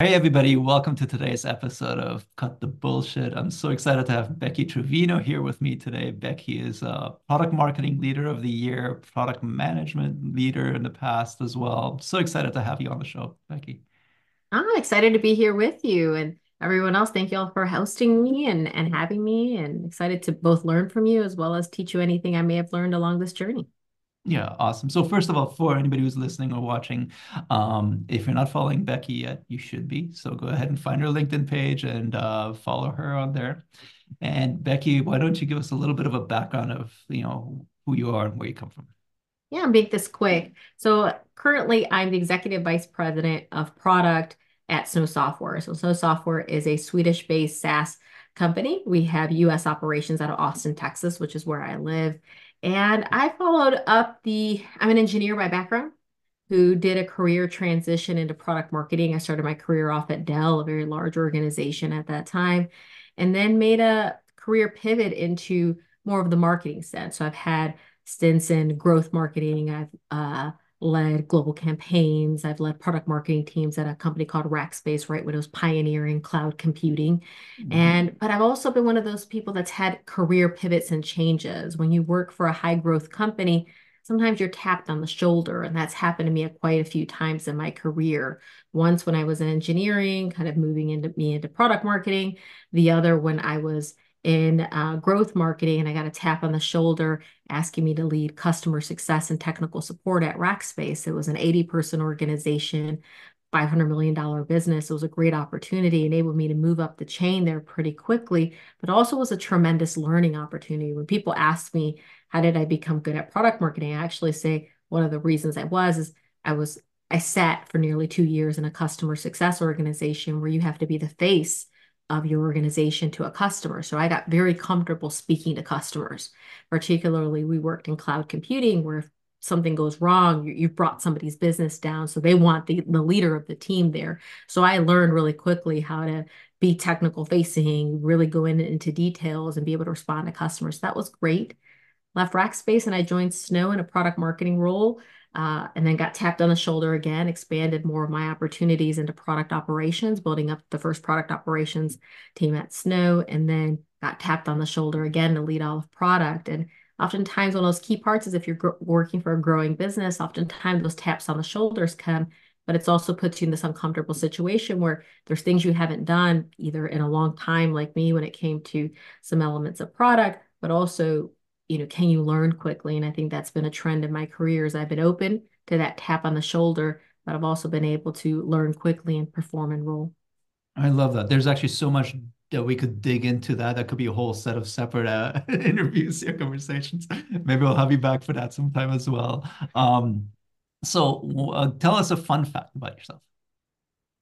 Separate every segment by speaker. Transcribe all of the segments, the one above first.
Speaker 1: Hey, everybody, welcome to today's episode of Cut the Bullshit. I'm so excited to have Becky Trevino here with me today. Becky is a product marketing leader of the year, product management leader in the past as well. So excited to have you on the show, Becky.
Speaker 2: I'm excited to be here with you and everyone else. Thank you all for hosting me and, and having me, and excited to both learn from you as well as teach you anything I may have learned along this journey.
Speaker 1: Yeah, awesome. So first of all, for anybody who's listening or watching, um, if you're not following Becky yet, you should be. So go ahead and find her LinkedIn page and uh, follow her on there. And Becky, why don't you give us a little bit of a background of, you know, who you are and where you come from?
Speaker 2: Yeah, make this quick. So currently, I'm the executive vice president of product at Snow Software. So Snow Software is a Swedish-based SaaS company. We have U.S. operations out of Austin, Texas, which is where I live. And I followed up the, I'm an engineer by background who did a career transition into product marketing. I started my career off at Dell, a very large organization at that time, and then made a career pivot into more of the marketing sense. So I've had stints in growth marketing. I've uh, led global campaigns. I've led product marketing teams at a company called Rackspace, right when it was pioneering cloud computing. Mm-hmm. And but I've also been one of those people that's had career pivots and changes. When you work for a high growth company, sometimes you're tapped on the shoulder, and that's happened to me quite a few times in my career. Once when I was in engineering, kind of moving into me into product marketing. The other when I was in uh, growth marketing, and I got a tap on the shoulder asking me to lead customer success and technical support at Rackspace. It was an 80 person organization, $500 million business. It was a great opportunity, enabled me to move up the chain there pretty quickly, but also was a tremendous learning opportunity. When people ask me, how did I become good at product marketing? I actually say one of the reasons I was is I was I sat for nearly two years in a customer success organization where you have to be the face of your organization to a customer. So I got very comfortable speaking to customers. Particularly, we worked in cloud computing where if something goes wrong, you, have brought somebody's business down. So they want the, the leader of the team there. So I learned really quickly how to be technical facing, really go in, into details and be able to respond to customers. That was great. Left Rackspace and I joined Snow in a product marketing role uh, and then got tapped on the shoulder again, expanded more of my opportunities into product operations, building up the first product operations team at Snow, and then got tapped on the shoulder again to lead all of product. And oftentimes, one of those key parts is if you're working for a growing business, oftentimes those taps on the shoulders come, but it's also puts you in this uncomfortable situation where there's things you haven't done either in a long time, like me when it came to some elements of product, but also you know, can you learn quickly? And I think that's been a trend in my career as I've been open to that tap on the shoulder, but I've also been able to learn quickly and perform and role.
Speaker 1: I love that. There's actually so much that we could dig into that. That could be a whole set of separate uh, interviews or conversations. Maybe I'll have you back for that sometime as well. Um, so uh, tell us a fun fact about yourself.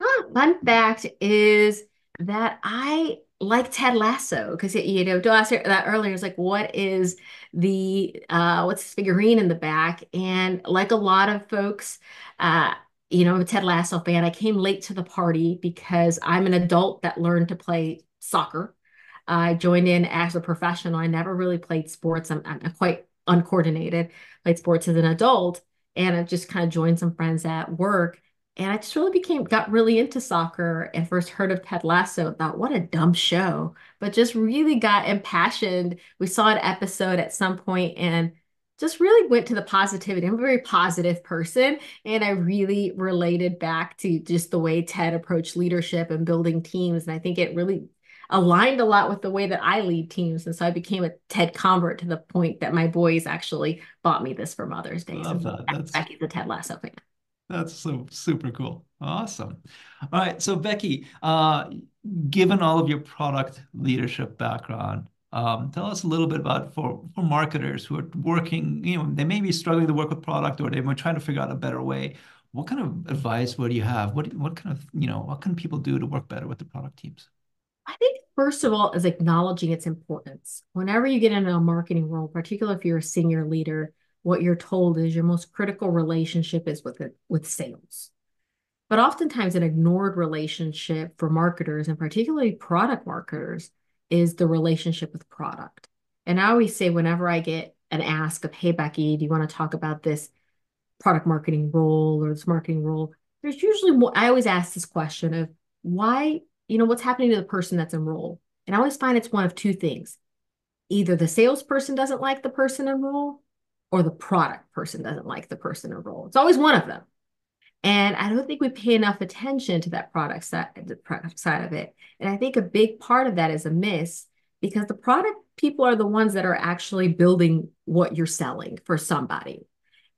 Speaker 2: Ah, fun fact is that I like Ted Lasso because you know to ask that earlier is like what is the uh what's this figurine in the back? And like a lot of folks uh you know I'm a Ted Lasso fan I came late to the party because I'm an adult that learned to play soccer. I joined in as a professional I never really played sports I'm, I'm quite uncoordinated played sports as an adult and I just kind of joined some friends at work and I just really became, got really into soccer and first heard of Ted Lasso. Thought, what a dumb show, but just really got impassioned. We saw an episode at some point and just really went to the positivity. I'm a very positive person, and I really related back to just the way Ted approached leadership and building teams. And I think it really aligned a lot with the way that I lead teams. And so I became a Ted convert to the point that my boys actually bought me this for Mother's Day.
Speaker 1: Love so that. That's...
Speaker 2: Becky's a Ted Lasso fan.
Speaker 1: That's so super cool. Awesome. All right. So Becky, uh, given all of your product leadership background, um, tell us a little bit about for, for marketers who are working, you know, they may be struggling to work with product or they might trying to figure out a better way. What kind of advice would you have? What what kind of, you know, what can people do to work better with the product teams?
Speaker 2: I think first of all is acknowledging its importance. Whenever you get into a marketing role, particularly if you're a senior leader, what you're told is your most critical relationship is with it, with sales. But oftentimes an ignored relationship for marketers and particularly product marketers is the relationship with product. And I always say whenever I get an ask of, hey, Becky, do you want to talk about this product marketing role or this marketing role? There's usually I always ask this question of why, you know, what's happening to the person that's enrolled? And I always find it's one of two things. Either the salesperson doesn't like the person enrolled or the product person doesn't like the person enrolled. It's always one of them. And I don't think we pay enough attention to that product side, the product side of it. And I think a big part of that is a miss because the product people are the ones that are actually building what you're selling for somebody.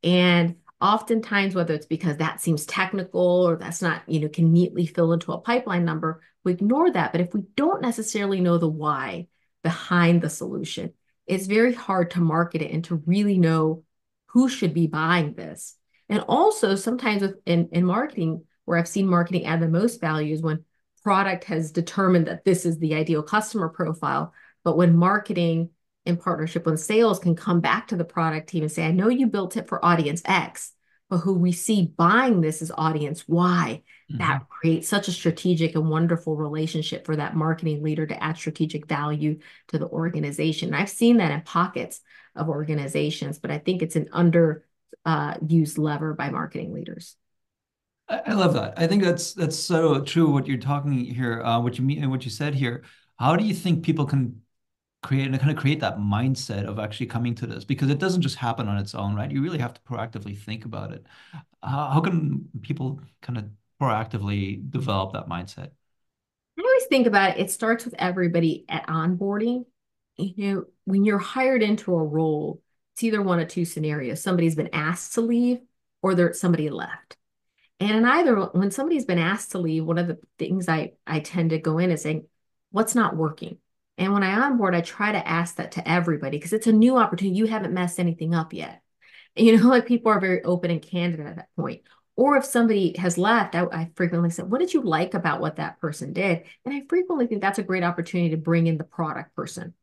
Speaker 2: And oftentimes, whether it's because that seems technical or that's not, you know, can neatly fill into a pipeline number, we ignore that. But if we don't necessarily know the why behind the solution, it's very hard to market it and to really know who should be buying this. And also sometimes with, in, in marketing, where I've seen marketing add the most value is when product has determined that this is the ideal customer profile. But when marketing in partnership with sales can come back to the product team and say, I know you built it for audience X, but who we see buying this is audience Y. Mm-hmm. That creates such a strategic and wonderful relationship for that marketing leader to add strategic value to the organization. And I've seen that in pockets of organizations, but I think it's an under uh, used lever by marketing leaders.
Speaker 1: I love that. I think that's that's so true. What you're talking here, uh, what you mean, and what you said here. How do you think people can create and kind of create that mindset of actually coming to this? Because it doesn't just happen on its own, right? You really have to proactively think about it. How, how can people kind of proactively develop that mindset?
Speaker 2: I always think about it. It starts with everybody at onboarding. You know, when you're hired into a role, it's either one of two scenarios. Somebody's been asked to leave or there somebody left. And in either when somebody's been asked to leave, one of the things I I tend to go in is saying, what's not working? And when I onboard, I try to ask that to everybody because it's a new opportunity. You haven't messed anything up yet. You know, like people are very open and candid at that point. Or if somebody has left, I, I frequently said, What did you like about what that person did? And I frequently think that's a great opportunity to bring in the product person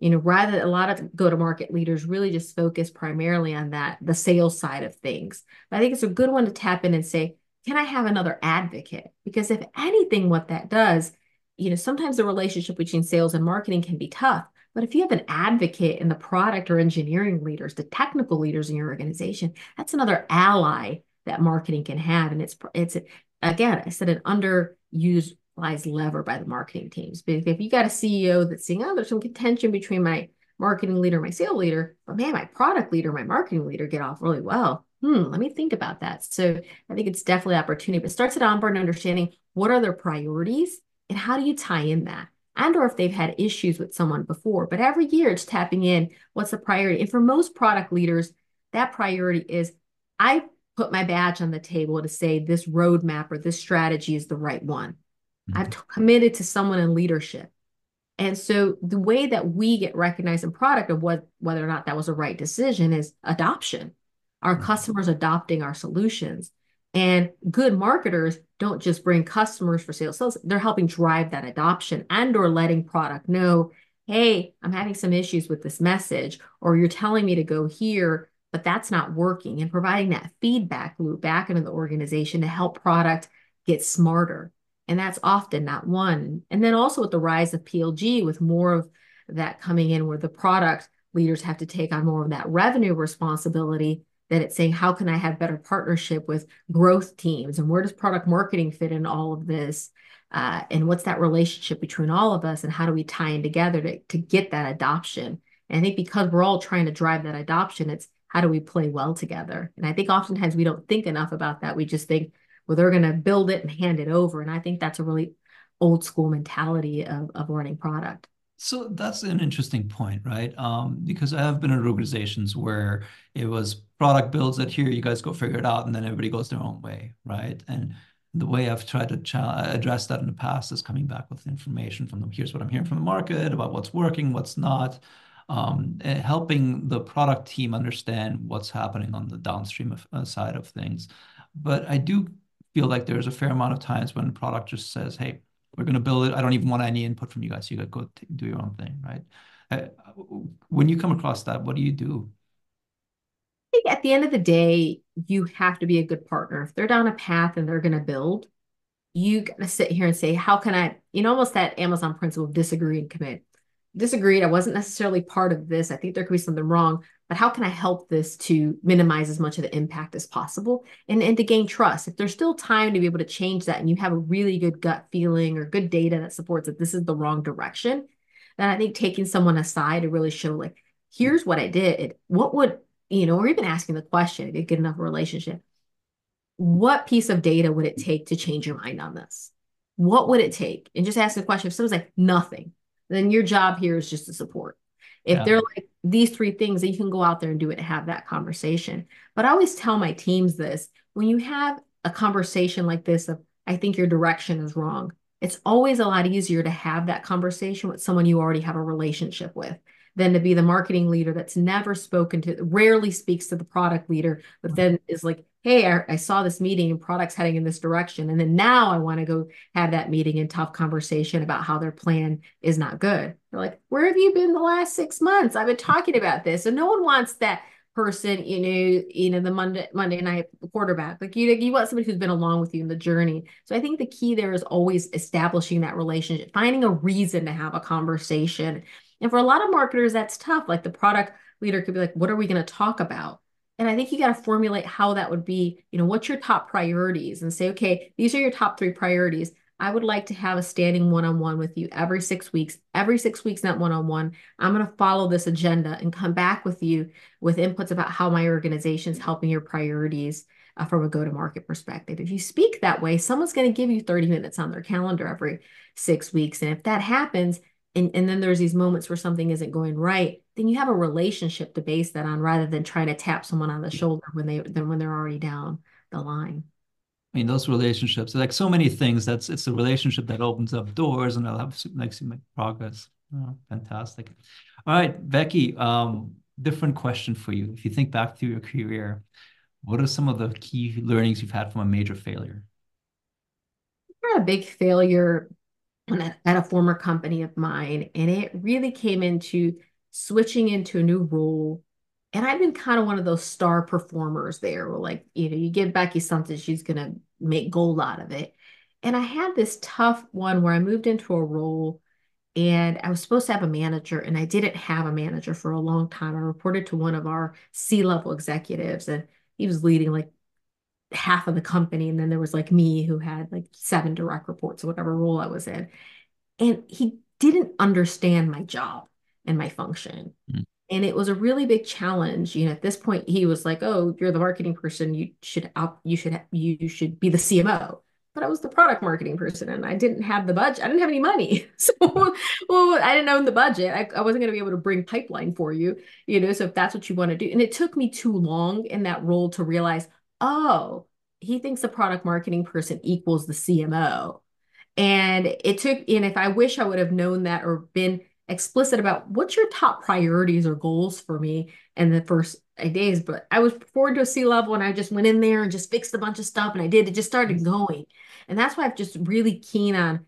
Speaker 2: you know rather a lot of go to market leaders really just focus primarily on that the sales side of things but i think it's a good one to tap in and say can i have another advocate because if anything what that does you know sometimes the relationship between sales and marketing can be tough but if you have an advocate in the product or engineering leaders the technical leaders in your organization that's another ally that marketing can have and it's it's again i said an underused lever by the marketing teams. But if you got a CEO that's saying, oh, there's some contention between my marketing leader, my sales leader, but man, my product leader, my marketing leader get off really well. Hmm, let me think about that. So I think it's definitely opportunity, but starts at onboard and understanding what are their priorities and how do you tie in that? And or if they've had issues with someone before, but every year it's tapping in what's the priority. And for most product leaders, that priority is I put my badge on the table to say this roadmap or this strategy is the right one. I've mm-hmm. committed to someone in leadership. And so the way that we get recognized in product of what whether or not that was a right decision is adoption. Our mm-hmm. customers adopting our solutions. And good marketers don't just bring customers for sales. sales. They're helping drive that adoption and or letting product know, hey, I'm having some issues with this message, or you're telling me to go here, but that's not working. And providing that feedback loop back into the organization to help product get smarter and that's often not one. And then also with the rise of PLG, with more of that coming in where the product leaders have to take on more of that revenue responsibility, that it's saying, how can I have better partnership with growth teams? And where does product marketing fit in all of this? Uh, and what's that relationship between all of us? And how do we tie in together to, to get that adoption? And I think because we're all trying to drive that adoption, it's how do we play well together? And I think oftentimes we don't think enough about that. We just think, well they're going to build it and hand it over. And I think that's a really old school mentality of, of running product.
Speaker 1: So that's an interesting point, right? Um, because I have been in organizations where it was product builds that here, you guys go figure it out, and then everybody goes their own way, right? And the way I've tried to address that in the past is coming back with information from them. Here's what I'm hearing from the market about what's working, what's not, um, helping the product team understand what's happening on the downstream of, uh, side of things. But I do feel like there's a fair amount of times when product just says, "Hey, we're going to build it. I don't even want any input from you guys. You got to go do your own thing," right? Uh, when you come across that, what do you do?
Speaker 2: I think at the end of the day, you have to be a good partner. If they're down a path and they're going to build, you got to sit here and say, "How can I?" You know, almost that Amazon principle disagree and commit. Disagreed. I wasn't necessarily part of this. I think there could be something wrong, but how can I help this to minimize as much of the impact as possible and, and to gain trust? If there's still time to be able to change that and you have a really good gut feeling or good data that supports that this is the wrong direction, then I think taking someone aside to really show like, here's what I did. What would, you know, or even asking the question, a good enough relationship. What piece of data would it take to change your mind on this? What would it take? And just ask the question. If someone's like, nothing, then your job here is just to support. If yeah. they're like these three things, then you can go out there and do it and have that conversation. But I always tell my teams this when you have a conversation like this of, I think your direction is wrong, it's always a lot easier to have that conversation with someone you already have a relationship with than to be the marketing leader that's never spoken to, rarely speaks to the product leader, but then is like, hey, I, I, saw this meeting and products heading in this direction. And then now I want to go have that meeting and tough conversation about how their plan is not good. They're like, where have you been the last six months? I've been talking about this. And no one wants that person, you know, you know, the Monday Monday night quarterback. Like you, you want somebody who's been along with you in the journey. So I think the key there is always establishing that relationship, finding a reason to have a conversation. And for a lot of marketers, that's tough. Like the product leader could be like, what are we going to talk about? And I think you got to formulate how that would be, you know, what's your top priorities and say, okay, these are your top three priorities. I would like to have a standing one on one with you every six weeks. Every six weeks, not one on one. I'm going to follow this agenda and come back with you with inputs about how my organization is helping your priorities uh, from a go to market perspective. If you speak that way, someone's going to give you 30 minutes on their calendar every six weeks. And if that happens, and, and then there's these moments where something isn't going right, then you have a relationship to base that on rather than trying to tap someone on the shoulder when they then when they're already down the line.
Speaker 1: I mean, those relationships, like so many things, that's it's a relationship that opens up doors and they'll have makes you make progress. Oh, fantastic. All right, Becky, um, different question for you. If you think back through your career, what are some of the key learnings you've had from a major failure?
Speaker 2: Had a big failure at a former company of mine, and it really came into switching into a new role. And I've been kind of one of those star performers there, where like, you know, you give Becky something, she's gonna make gold out of it. And I had this tough one where I moved into a role and I was supposed to have a manager, and I didn't have a manager for a long time. I reported to one of our C-level executives, and he was leading like half of the company. And then there was like me who had like seven direct reports, or whatever role I was in. And he didn't understand my job and my function. Mm. And it was a really big challenge. You know, at this point, he was like, "Oh, you're the marketing person. You should out. You should. You should be the CMO." But I was the product marketing person, and I didn't have the budget. I didn't have any money, so well, I didn't own the budget. I, I wasn't going to be able to bring pipeline for you. You know, so if that's what you want to do, and it took me too long in that role to realize, oh, he thinks the product marketing person equals the CMO. And it took, and if I wish I would have known that or been explicit about what's your top priorities or goals for me in the first days. But I was forward to a C-level and I just went in there and just fixed a bunch of stuff and I did. It just started mm-hmm. going. And that's why I'm just really keen on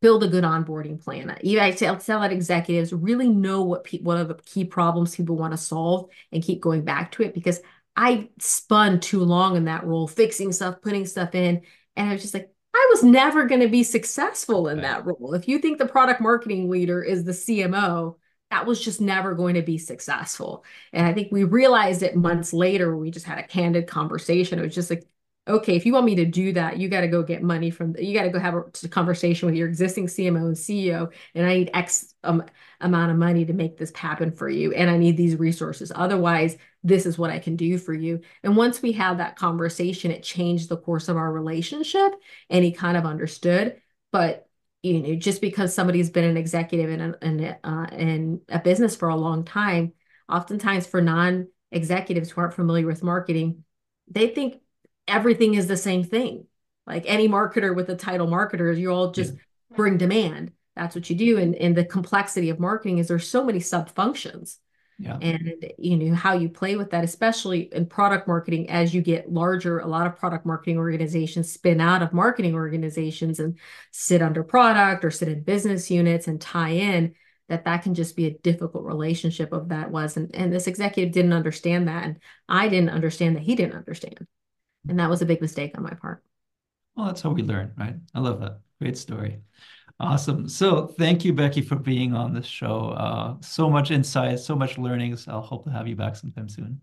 Speaker 2: build a good onboarding plan. You I tell, tell that executives really know what pe- what are the key problems people want to solve and keep going back to it because I spun too long in that role, fixing stuff, putting stuff in. And I was just like, I was never going to be successful in that role. If you think the product marketing leader is the CMO, that was just never going to be successful. And I think we realized it months later. We just had a candid conversation. It was just like, okay, if you want me to do that, you got to go get money from, you got to go have a conversation with your existing CMO and CEO. And I need X um, amount of money to make this happen for you. And I need these resources. Otherwise, this is what I can do for you. And once we had that conversation, it changed the course of our relationship and he kind of understood. But you know, just because somebody's been an executive in a, in, uh, in a business for a long time, oftentimes for non-executives who aren't familiar with marketing, they think everything is the same thing. Like any marketer with the title marketer, you all just yeah. bring demand. That's what you do. And, and the complexity of marketing is there's so many sub functions. Yeah. And you know how you play with that, especially in product marketing, as you get larger, a lot of product marketing organizations spin out of marketing organizations and sit under product or sit in business units and tie in that that can just be a difficult relationship of that was and, and this executive didn't understand that and i didn't understand that he didn't understand and that was a big mistake on my part.
Speaker 1: Well, that's how we learn, right? I love that. Great story. Awesome. So thank you, Becky, for being on this show. Uh, so much insight, so much learnings. I'll hope to have you back sometime soon.